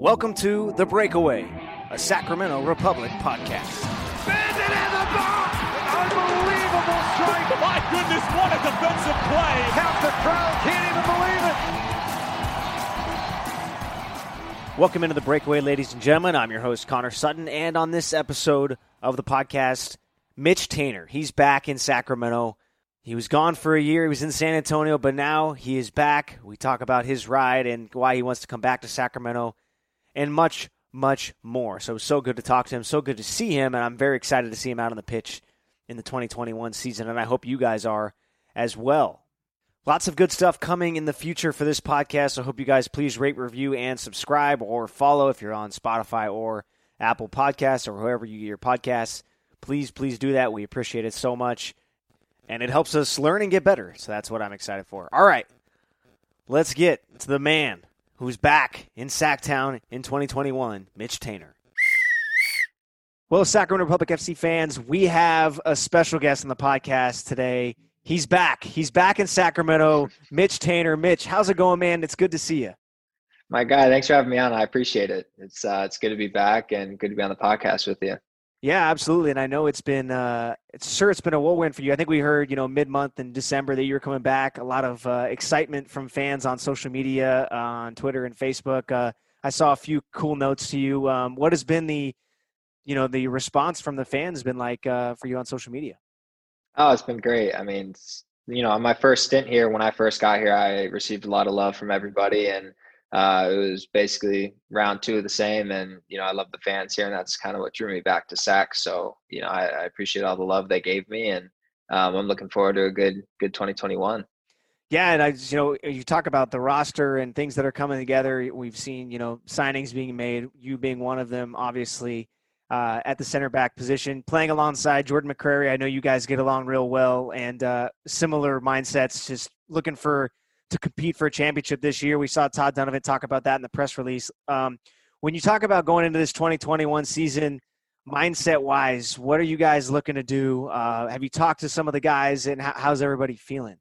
Welcome to The Breakaway, a Sacramento Republic podcast. Bandit in the box! Unbelievable strike! My goodness, what a defensive play! Half the crowd can't even believe it! Welcome into The Breakaway, ladies and gentlemen. I'm your host, Connor Sutton, and on this episode of the podcast, Mitch Taintor. He's back in Sacramento. He was gone for a year. He was in San Antonio, but now he is back. We talk about his ride and why he wants to come back to Sacramento and much, much more. So, so good to talk to him. So good to see him. And I'm very excited to see him out on the pitch in the 2021 season. And I hope you guys are as well. Lots of good stuff coming in the future for this podcast. I hope you guys please rate, review, and subscribe or follow if you're on Spotify or Apple Podcasts or whoever you get your podcasts. Please, please do that. We appreciate it so much and it helps us learn and get better. So that's what I'm excited for. All right, let's get to the man who's back in Sacktown in 2021, Mitch Taintor. Well, Sacramento Republic FC fans, we have a special guest on the podcast today. He's back. He's back in Sacramento. Mitch Taintor. Mitch, how's it going, man? It's good to see you. My guy, thanks for having me on. I appreciate it. It's uh, it's good to be back and good to be on the podcast with you. Yeah, absolutely. And I know it's been, uh, it's sure it's been a whirlwind for you. I think we heard, you know, mid month in December that you were coming back. A lot of uh, excitement from fans on social media, uh, on Twitter and Facebook. Uh, I saw a few cool notes to you. Um, what has been the, you know, the response from the fans been like uh, for you on social media? Oh, it's been great. I mean, you know, on my first stint here, when I first got here, I received a lot of love from everybody, and uh, it was basically round two of the same. And, you know, I love the fans here, and that's kind of what drew me back to SAC. So, you know, I, I appreciate all the love they gave me, and um, I'm looking forward to a good, good 2021. Yeah, and I, you know, you talk about the roster and things that are coming together. We've seen, you know, signings being made. You being one of them, obviously, uh, at the center back position, playing alongside Jordan McCrary. I know you guys get along real well, and uh, similar mindsets. Just looking for to compete for a championship this year. We saw Todd Donovan talk about that in the press release. Um, when you talk about going into this 2021 season, mindset wise, what are you guys looking to do? Uh, have you talked to some of the guys, and how's everybody feeling?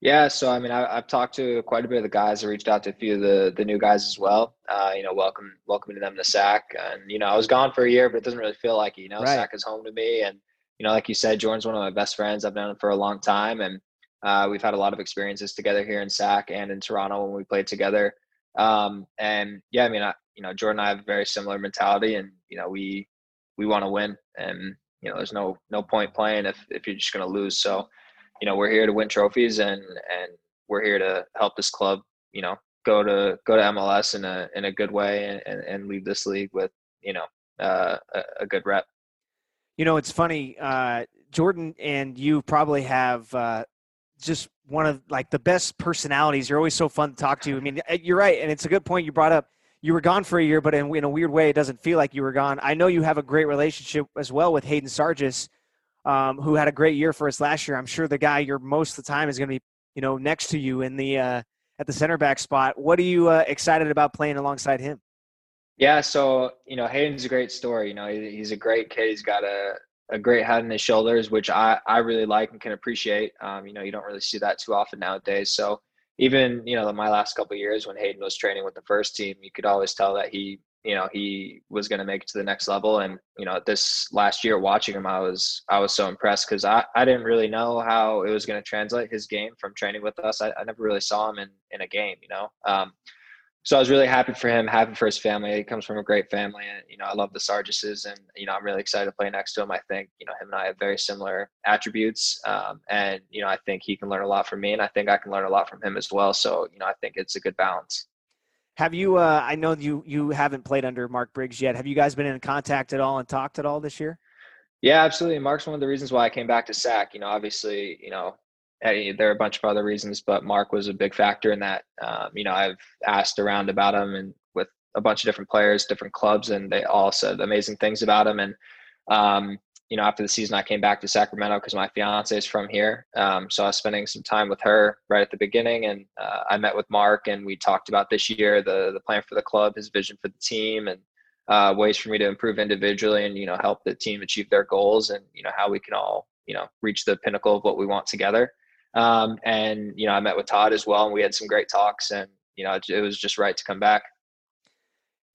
Yeah, so I mean, I, have talked to quite a bit of the guys. I reached out to a few of the the new guys as well. Uh, you know, welcome welcoming them to SAC. And you know, I was gone for a year, but it doesn't really feel like it. You know, right. SAC is home to me, and you know, like you said, Jordan's one of my best friends. I've known him for a long time, and uh, we've had a lot of experiences together here in SAC and in Toronto when we played together. Um, and yeah, I mean, I, you know, Jordan and I have a very similar mentality, and you know, we we want to win, and you know, there's no no point playing if if you're just going to lose. So, you know, we're here to win trophies, and and we're here to help this club, you know, go to go to MLS in a in a good way, and and leave this league with you know uh, a, a good rep. You know, it's funny. Uh, Jordan and you probably have uh, just one of like the best personalities. You're always so fun to talk to. I mean, eh, you're right, and it's a good point you brought up. You were gone for a year, but in, in a weird way, it doesn't feel like you were gone. I know you have a great relationship as well with Hayden Sargis, um, who had a great year for us last year. I'm sure the guy you're most of the time is going to be, you know, next to you in the uh, at the center back spot. What are you uh, excited about playing alongside him? Yeah, so you know, Hayden's a great story. You know, he's a great kid. He's got a a great head on his shoulders, which I, I really like and can appreciate. Um, you know, you don't really see that too often nowadays. So even, you know, my last couple years when Hayden was training with the first team, you could always tell that he, you know, he was going to make it to the next level. And, you know, this last year watching him, I was, I was so impressed because I, I didn't really know how it was going to translate his game from training with us. I, I never really saw him in, in a game, you know? Um, so I was really happy for him, happy for his family. He comes from a great family, and you know I love the Sargises, and you know I'm really excited to play next to him. I think you know him and I have very similar attributes, um, and you know I think he can learn a lot from me, and I think I can learn a lot from him as well. So you know I think it's a good balance. Have you? Uh, I know you you haven't played under Mark Briggs yet. Have you guys been in contact at all and talked at all this year? Yeah, absolutely. Mark's one of the reasons why I came back to SAC. You know, obviously, you know, there are a bunch of other reasons, but Mark was a big factor in that. Um, you know, I've asked around about him and with a bunch of different players, different clubs, and they all said amazing things about him. And um, you know, after the season, I came back to Sacramento because my fiance is from here. Um, so I was spending some time with her right at the beginning, and uh, I met with Mark, and we talked about this year, the the plan for the club, his vision for the team, and uh, ways for me to improve individually, and you know, help the team achieve their goals, and you know, how we can all you know reach the pinnacle of what we want together. Um, and you know, I met with Todd as well, and we had some great talks. And you know, it, was just right to come back.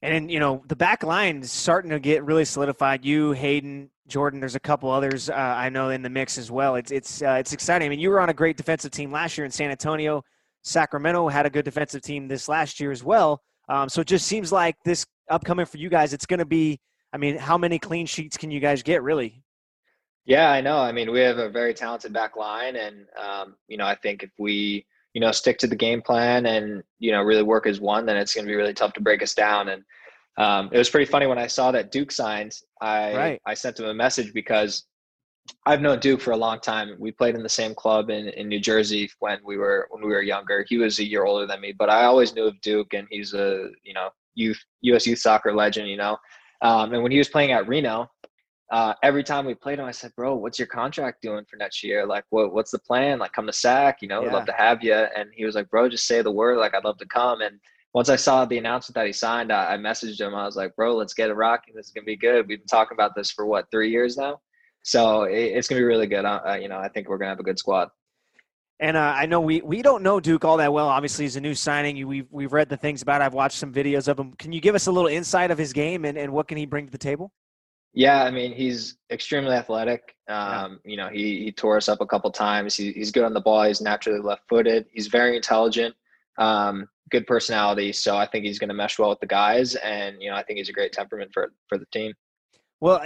And you know the back line is starting to get really solidified. You, Hayden, Jordan. There's a couple others uh, I know in the mix as well. It's it's uh, it's exciting. I mean, you were on a great defensive team last year in San Antonio. Sacramento had a good defensive team this last year as well. Um, so it just seems like this upcoming for you guys, it's going to be. I mean, how many clean sheets can you guys get, really? Yeah, I know. I mean, we have a very talented back line, and um, you know, I think if we you know stick to the game plan and you know really work as one, then it's going to be really tough to break us down. And um, it was pretty funny when I saw that Duke signed. I right. I sent him a message because I've known Duke for a long time. We played in the same club in, in New Jersey when we were when we were younger. He was a year older than me, but I always knew of Duke, and he's a you know youth U.S. youth soccer legend. You know, um, and when he was playing at Reno, uh, every time we played him, I said, "Bro, what's your contract doing for next year? Like, what what's the plan? Like, come to SAC, you know, yeah. Love to have you." And he was like, "Bro, just say the word. Like, I'd love to come." And once I saw the announcement that he signed, I, I messaged him. I was like, "Bro, let's get it rocking. This is gonna be good. We've been talking about this for what three years now, so it, it's gonna be really good. Uh, you know, I think we're gonna have a good squad." And uh, I know we, we don't know Duke all that well. Obviously, he's a new signing. We've, we've read the things about it. I've watched some videos of him. Can you give us a little insight of his game and, and what can he bring to the table? Yeah, I mean he's extremely athletic. Um, yeah. You know, he he tore us up a couple times. He, he's good on the ball. He's naturally left-footed. He's very intelligent. Um, good personality. So I think he's going to mesh well with the guys, and you know, I think he's a great temperament for for the team. Well,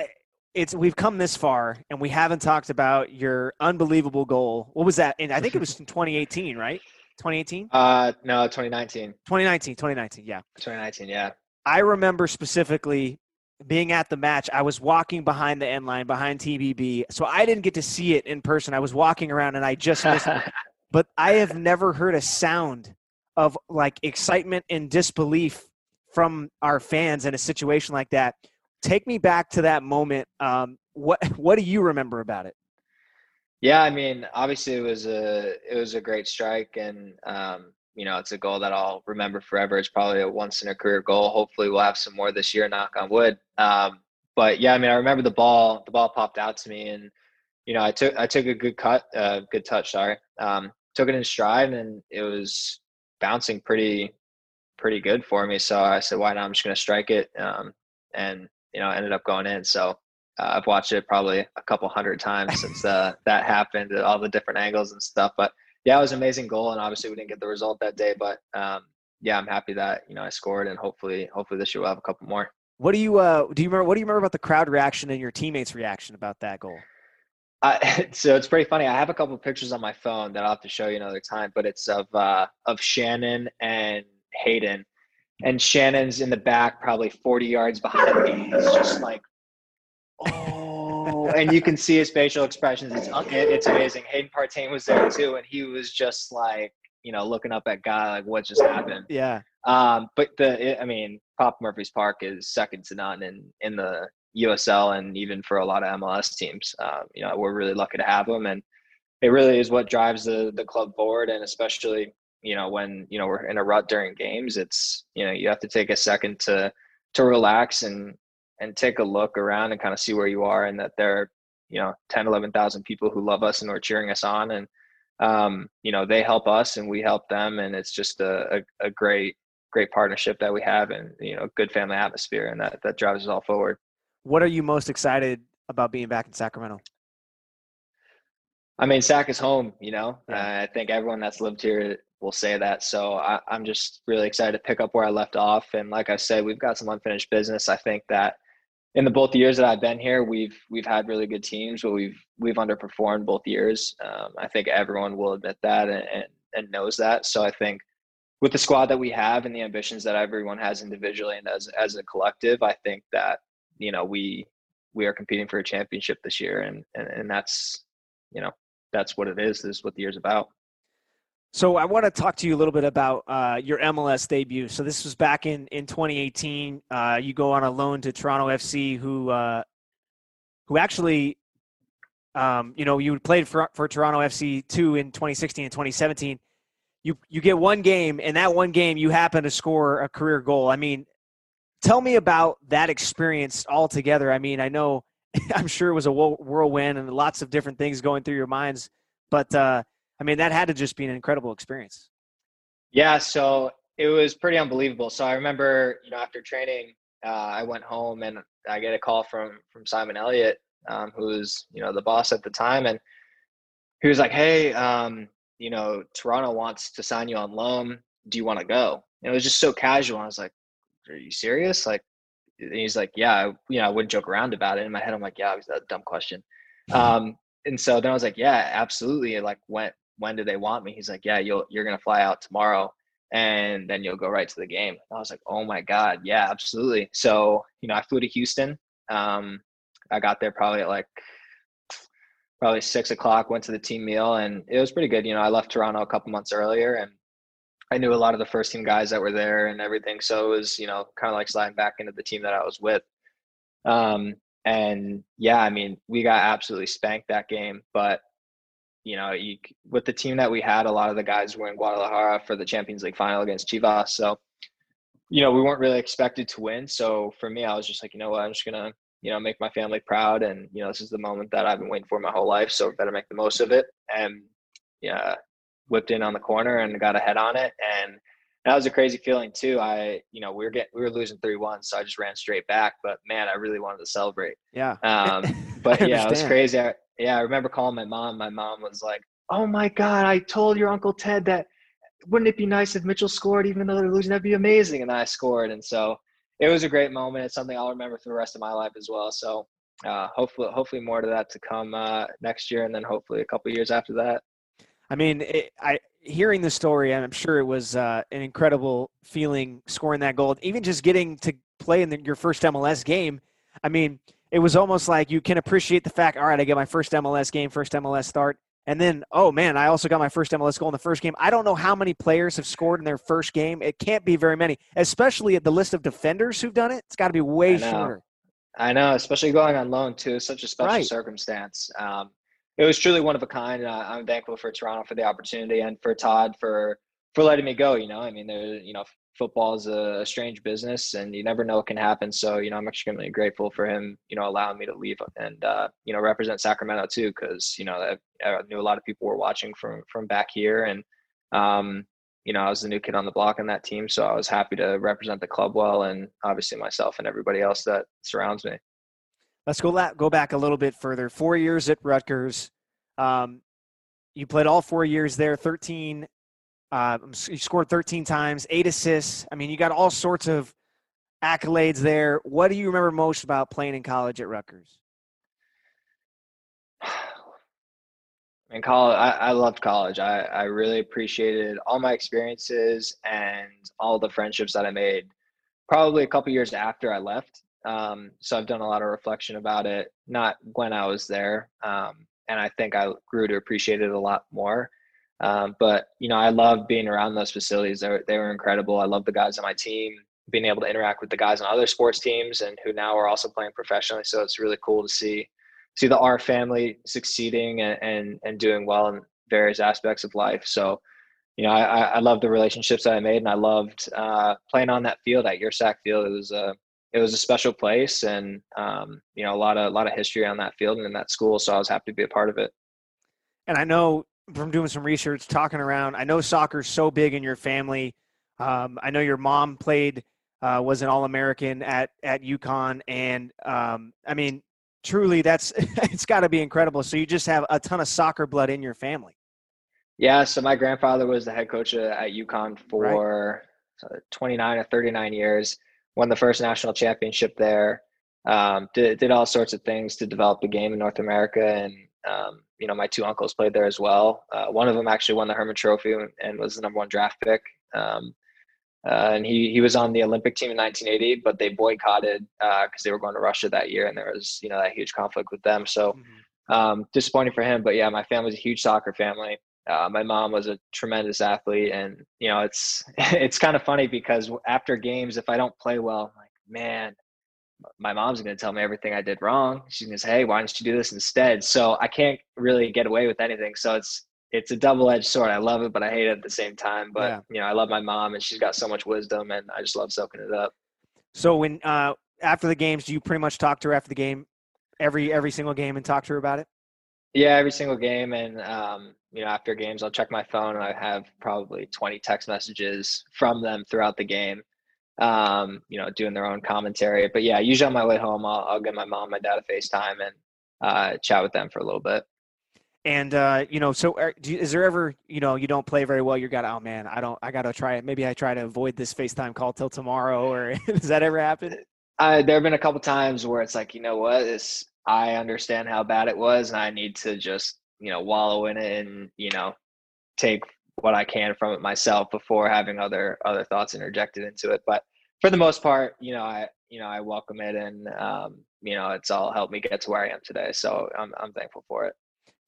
it's we've come this far, and we haven't talked about your unbelievable goal. What was that? And I think it was in 2018, right? 2018? Uh, no, 2019. 2019, 2019. Yeah. 2019. Yeah. I remember specifically being at the match, I was walking behind the end line, behind TBB. So I didn't get to see it in person. I was walking around and I just missed it. But I have never heard a sound of like excitement and disbelief from our fans in a situation like that. Take me back to that moment. Um, what what do you remember about it? Yeah, I mean, obviously it was a it was a great strike, and um, you know, it's a goal that I'll remember forever. It's probably a once in a career goal. Hopefully we'll have some more this year, knock on wood. Um, but yeah, I mean, I remember the ball, the ball popped out to me and, you know, I took, I took a good cut, uh, good touch, sorry. Um, took it in stride and it was bouncing pretty, pretty good for me. So I said, why not? I'm just going to strike it. Um, and, you know, I ended up going in. So uh, I've watched it probably a couple hundred times since uh, that happened, at all the different angles and stuff. But yeah, it was an amazing goal, and obviously we didn't get the result that day, but um, yeah, I'm happy that you know I scored, and hopefully, hopefully this year we'll have a couple more. What do you uh, do? You remember? What do you remember about the crowd reaction and your teammates' reaction about that goal? Uh, so it's pretty funny. I have a couple pictures on my phone that I'll have to show you another time, but it's of uh, of Shannon and Hayden, and Shannon's in the back, probably 40 yards behind me. He's just like, and you can see his facial expressions. It's it's amazing. Hayden Partain was there too, and he was just like you know looking up at God like what just happened. Yeah. Um, but the I mean, Papa Murphy's Park is second to none in in the USL and even for a lot of MLS teams. Uh, you know, we're really lucky to have them, and it really is what drives the the club forward, and especially you know when you know we're in a rut during games, it's you know you have to take a second to to relax and and take a look around and kind of see where you are and that there are you know 10 11,000 people who love us and are cheering us on and um, you know they help us and we help them and it's just a, a, a, great great partnership that we have and you know good family atmosphere and that that drives us all forward. What are you most excited about being back in sacramento? I mean sac is home you know yeah. uh, i think everyone that's lived here will say that so I, i'm just really excited to pick up where i left off and like i said we've got some unfinished business. I think that in the both years that I've been here, we've we've had really good teams, but we've we've underperformed both years. Um, I think everyone will admit that and, and, and knows that. So I think with the squad that we have and the ambitions that everyone has individually and as as a collective, I think that you know we we are competing for a championship this year, and and, and that's you know that's what it is. This is what the year's about. So I want to talk to you a little bit about uh, your MLS debut. So this was back in in 2018. Uh, you go on a loan to Toronto FC, who uh, who actually, um, you know, you played for for Toronto FC two in 2016 and 2017. You you get one game, and that one game you happen to score a career goal. I mean, tell me about that experience altogether. I mean, I know, I'm sure it was a whirlwind and lots of different things going through your minds, but uh, I mean, that had to just be an incredible experience. Yeah. So it was pretty unbelievable. So I remember, you know, after training, uh, I went home and I get a call from from Simon Elliott, um, who was you know the boss at the time, and he was like, "Hey, um, you know, Toronto wants to sign you on loan. Do you want to go?" And it was just so casual. I was like, "Are you serious?" Like, and he's like, "Yeah, I, you know, I wouldn't joke around about it." In my head, I'm like, "Yeah, that's a dumb question." Um, and so then I was like, "Yeah, absolutely." And like, when when do they want me? He's like, "Yeah, you'll you're gonna fly out tomorrow." and then you'll go right to the game. I was like, oh my God, yeah, absolutely. So, you know, I flew to Houston. Um, I got there probably at like probably six o'clock, went to the team meal, and it was pretty good. You know, I left Toronto a couple months earlier and I knew a lot of the first team guys that were there and everything. So it was, you know, kind of like sliding back into the team that I was with. Um, and yeah, I mean, we got absolutely spanked that game, but you know, you, with the team that we had, a lot of the guys were in Guadalajara for the Champions League final against Chivas. So, you know, we weren't really expected to win. So for me, I was just like, you know what, I'm just gonna, you know, make my family proud, and you know, this is the moment that I've been waiting for my whole life. So better make the most of it. And yeah, whipped in on the corner and got a head on it, and that was a crazy feeling too. I, you know, we were getting, we were losing three one, so I just ran straight back. But man, I really wanted to celebrate. Yeah. Um, but yeah, it was crazy. I, yeah, I remember calling my mom. My mom was like, "Oh my god, I told your uncle Ted that. Wouldn't it be nice if Mitchell scored, even though they're losing? That'd be amazing." And I scored, and so it was a great moment. It's something I'll remember for the rest of my life as well. So uh, hopefully, hopefully more to that to come uh, next year, and then hopefully a couple years after that. I mean, it, I hearing the story, I'm sure it was uh, an incredible feeling scoring that goal. Even just getting to play in the, your first MLS game. I mean, it was almost like you can appreciate the fact, all right, I get my first MLS game, first MLS start. And then, oh man, I also got my first MLS goal in the first game. I don't know how many players have scored in their first game. It can't be very many, especially at the list of defenders who've done it. It's got to be way I shorter. I know, especially going on loan too. Such a special right. circumstance. Um, it was truly one of a kind. Uh, I'm thankful for Toronto for the opportunity and for Todd for for letting me go. You know, I mean, there, you know, football is a, strange business, and you never know what can happen. So, you know, I'm extremely grateful for him, you know, allowing me to leave and uh, you know represent Sacramento too, because you know I, I, knew a lot of people were watching from from back here, and um, you know, I was the new kid on the block on that team, so I was happy to represent the club well, and obviously myself and everybody else that surrounds me. Let's go la- go back a little bit further. Four years at Rutgers. Um, you played all four years there. Thirteen. Uh, you scored 13 times, eight assists. I mean, you got all sorts of accolades there. What do you remember most about playing in college at Rutgers? In college, I, I loved college. I, I really appreciated all my experiences and all the friendships that I made. Probably a couple years after I left, um, so I've done a lot of reflection about it, not when I was there. Um, and I think I grew to appreciate it a lot more. Um, but you know, I love being around those facilities. They were, they were incredible. I love the guys on my team, being able to interact with the guys on other sports teams and who now are also playing professionally. So it's really cool to see see the R family succeeding and and, and doing well in various aspects of life. So you know, I, I love the relationships that I made, and I loved uh, playing on that field at Yurcak field. It was a it was a special place and um, you know a lot of a lot of history on that field and in that school so i was happy to be a part of it and i know from doing some research talking around i know soccer's so big in your family um, i know your mom played uh, was an all-american at at UConn and um, i mean truly that's it's got to be incredible so you just have a ton of soccer blood in your family yeah so my grandfather was the head coach at UConn for right. 29 or 39 years won the first national championship there. Um, did did all sorts of things to develop the game in North America, and um, you know my two uncles played there as well. Uh, one of them actually won the Hermann Trophy and was the number one draft pick. Um, uh, and he he was on the Olympic team in 1980, but they boycotted because uh, they were going to Russia that year, and there was you know that huge conflict with them. So mm-hmm. um, disappointing for him. But yeah, my family's a huge soccer family. Uh, my mom was a tremendous athlete, and you know it's it's kind of funny because after games, if I don't play well, I'm like, man, my mom's going to tell me everything I did wrong. She's going to say, "Hey, why don't you do this instead?" So I can't really get away with anything. So it's it's a double edged sword. I love it, but I hate it at the same time. But yeah. you know, I love my mom, and she's got so much wisdom, and I just love soaking it up. So when uh, after the games, do you pretty much talk to her after the game, every every single game, and talk to her about it? Yeah, every single game, and um, you know, after games, I'll check my phone, and I have probably 20 text messages from them throughout the game. Um, you know, doing their own commentary. But yeah, usually on my way home, I'll, I'll give my mom, and my dad a FaceTime and uh, chat with them for a little bit. And uh, you know, so are, you, is there ever, you know, you don't play very well? You got, oh man, I don't, I got to try it. Maybe I try to avoid this FaceTime call till tomorrow, or does that ever happen? Uh, there have been a couple times where it's like, you know what, this I understand how bad it was, and I need to just, you know, wallow in it and you know, take what I can from it myself before having other other thoughts interjected into it. But for the most part, you know, I you know I welcome it, and um, you know, it's all helped me get to where I am today. So I'm I'm thankful for it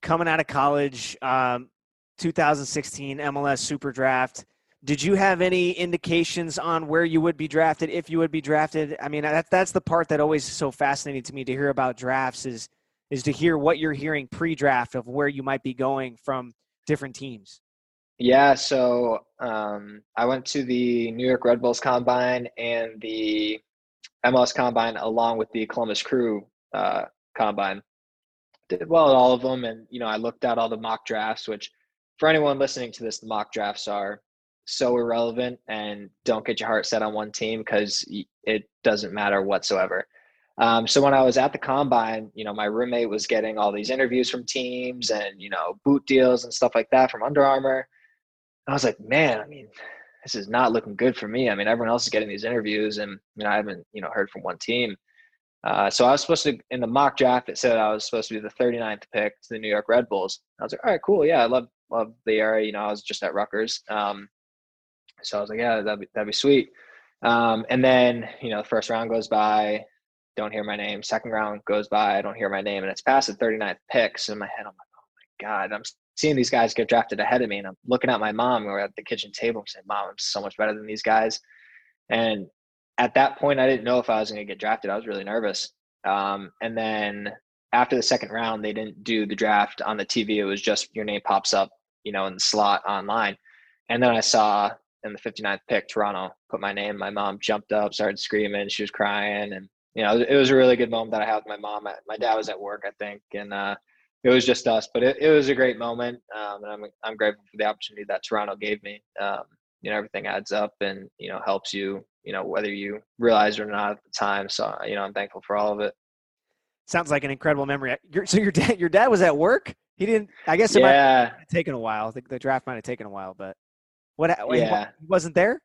coming out of college, um, 2016 MLS Super Draft. Did you have any indications on where you would be drafted, if you would be drafted? I mean, that, that's the part that always is so fascinating to me to hear about drafts is is to hear what you're hearing pre-draft of where you might be going from different teams. Yeah, so um, I went to the New York Red Bulls Combine and the MLS Combine along with the Columbus Crew uh, Combine did well at all of them. And, you know, I looked at all the mock drafts, which for anyone listening to this, the mock drafts are so irrelevant and don't get your heart set on one team because it doesn't matter whatsoever. Um, so when I was at the combine, you know, my roommate was getting all these interviews from teams and, you know, boot deals and stuff like that from Under Armour. I was like, man, I mean, this is not looking good for me. I mean, everyone else is getting these interviews and, you know, I haven't, you know, heard from one team. Uh, so I was supposed to in the mock draft. It said I was supposed to be the 39th pick to the New York Red Bulls. I was like, all right, cool, yeah, I love love the area. You know, I was just at Rutgers, um, so I was like, yeah, that'd be that'd be sweet. Um, and then you know, the first round goes by, don't hear my name. Second round goes by, I don't hear my name, and it's past the 39th pick. So in my head, I'm like, oh my god, I'm seeing these guys get drafted ahead of me, and I'm looking at my mom. We're at the kitchen table. I'm saying, Mom, I'm so much better than these guys. And at that point, I didn't know if I was going to get drafted. I was really nervous. Um, and then after the second round, they didn't do the draft on the TV. It was just your name pops up, you know, in the slot online. And then I saw in the 59th pick, Toronto put my name. My mom jumped up, started screaming. She was crying. And, you know, it was a really good moment that I had with my mom. My dad was at work, I think. And, uh, it was just us, but it, it was a great moment. Um, and I'm, I'm grateful for the opportunity that Toronto gave me. Um, you know, everything adds up and, you know, helps you you know, whether you realize it or not at the time. So, you know, I'm thankful for all of it. Sounds like an incredible memory. so your dad, your dad was at work. He didn't. I guess it yeah. might have taken a while. The, the draft might have taken a while, but what? Yeah. He wasn't there.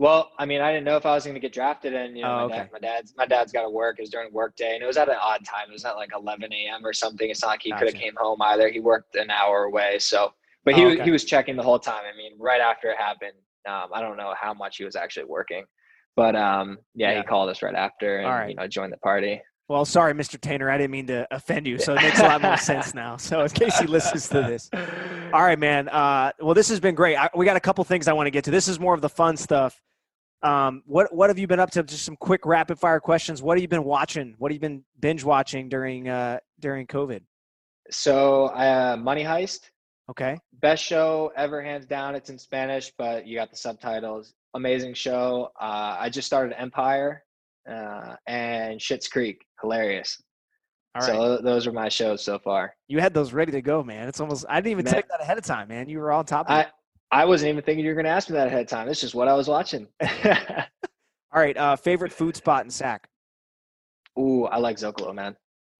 Well, I mean, I didn't know if I was going to get drafted, and you know, oh, my, okay. dad, my dad's my dad's got to work. It was during work day, and it was at an odd time. It was at like 11 a.m. or something. It's not like he gotcha. could have came home either. He worked an hour away, so but he oh, okay. he was checking the whole time. I mean, right after it happened, um, I don't know how much he was actually working. But um, yeah, yeah, he called us right after and you know joined the party. Well, sorry, Mr. Tanner, I didn't mean to offend you. So it makes a lot more sense now. So in case he listens to this. All right, man. Uh, well, this has been great. I, we got a couple things I want to get to. This is more of the fun stuff. Um, what what have you been up to? Just some quick rapid fire questions. What have you been watching? What have you been binge watching during uh, during COVID? So, uh, Money Heist. Okay. Best show ever, hands down. It's in Spanish, but you got the subtitles amazing show. Uh, I just started Empire uh, and Schitt's Creek, hilarious. All right. So those are my shows so far. You had those ready to go, man. It's almost I didn't even man, take that ahead of time, man. You were on top of I, it. I wasn't even thinking you were going to ask me that ahead of time. It's just what I was watching. All right, uh, favorite food spot in Sac? Ooh, I like Zocalo, man.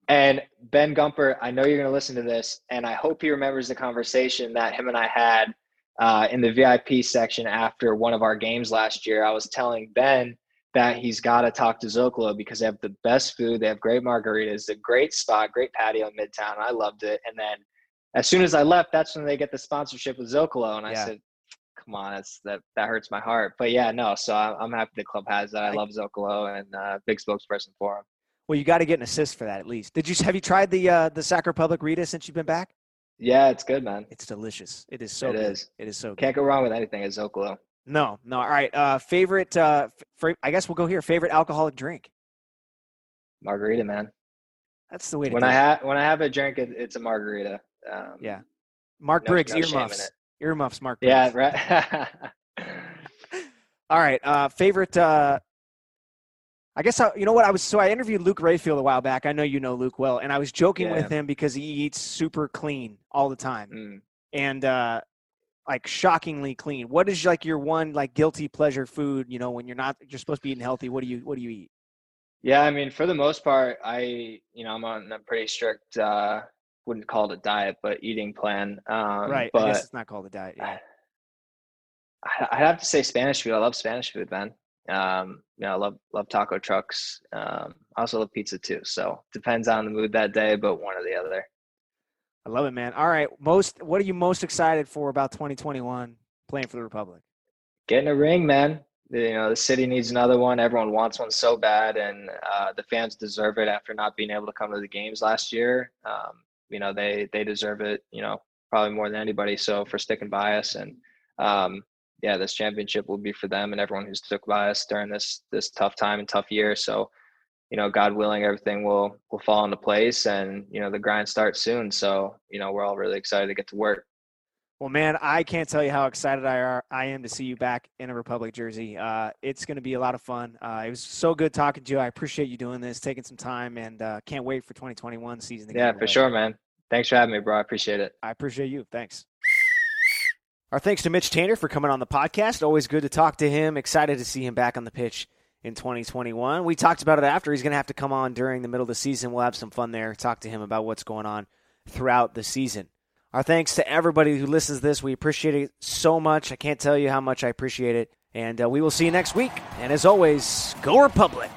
And Ben Gumpert, I know you're going to listen to this, and I hope he remembers the conversation that him and I had uh, in the VIP section after one of our games last year, I was telling Ben that he's got to talk to Zocalo because they have the best food. They have great margaritas, a great spot, great patio in Midtown. I loved it. And then as soon as I left, that's when they get the sponsorship with Zocalo. And I yeah. said, come on, that's, that, that hurts my heart. But yeah, no, so I'm happy the club has that. I love Zocalo and uh, big spokesperson for him. Well, you got to get an assist for that at least. Did you have you tried the uh, the Sac Republic Rita since you've been back? Yeah, it's good, man. It's delicious. It is so. It good. is. It is so. Can't go wrong with anything at Zocalo. No, no. All right. Uh, favorite. Uh, f- I guess we'll go here. Favorite alcoholic drink. Margarita, man. That's the way to. When I have when I have a drink, it, it's a margarita. Um, yeah. Mark no, Briggs no earmuffs. Earmuffs. Mark. Briggs. Yeah. Right. All right. Uh, favorite. Uh, I guess I, you know what I was. So I interviewed Luke Rayfield a while back. I know you know Luke well, and I was joking Yeah. with him because he eats super clean all the time, Mm. and uh, like shockingly clean. What is like your one like guilty pleasure food? You know, when you're not you're supposed to be eating healthy. What do you What do you eat? Yeah, I mean, for the most part, I, you know, I'm on a pretty strict, uh, wouldn't call it a diet, but eating plan. Um, right. I But guess it's not called a diet. Yeah. I, I'd have to say Spanish food. I love Spanish food, man. Um, you know, I love love taco trucks. Um, I also love pizza too. So depends on the mood that day, but one or the other. I love it, man. All right. Most. What are you most excited for about 2021 playing for the Republic? Getting a ring, man. You know, the city needs another one. Everyone wants one so bad, and uh, the fans deserve it after not being able to come to the games last year. Um, you know, they they deserve it. You know, probably more than anybody. So for sticking by us, and um, yeah, this championship will be for them and everyone who stuck by us during this this tough time and tough year. So, you know, God willing, everything will will fall into place, and you know, the grind starts soon. So, you know, we're all really excited to get to work. Well, man, I can't tell you how excited I are I am to see you back in a Republic jersey. Uh, it's going to be a lot of fun. Uh, it was so good talking to you. I appreciate you doing this, taking some time, and uh, can't wait for 2021 season. Yeah, for sure, man. Thanks for having me, bro. I appreciate it. I appreciate you. Thanks. Our thanks to Mitch Tanner for coming on the podcast. Always good to talk to him. Excited to see him back on the pitch in 2021. We talked about it after. He's going to have to come on during the middle of the season. We'll have some fun there. Talk to him about what's going on throughout the season. Our thanks to everybody who listens to this. We appreciate it so much. I can't tell you how much I appreciate it. And uh, we will see you next week. And as always, go Republic.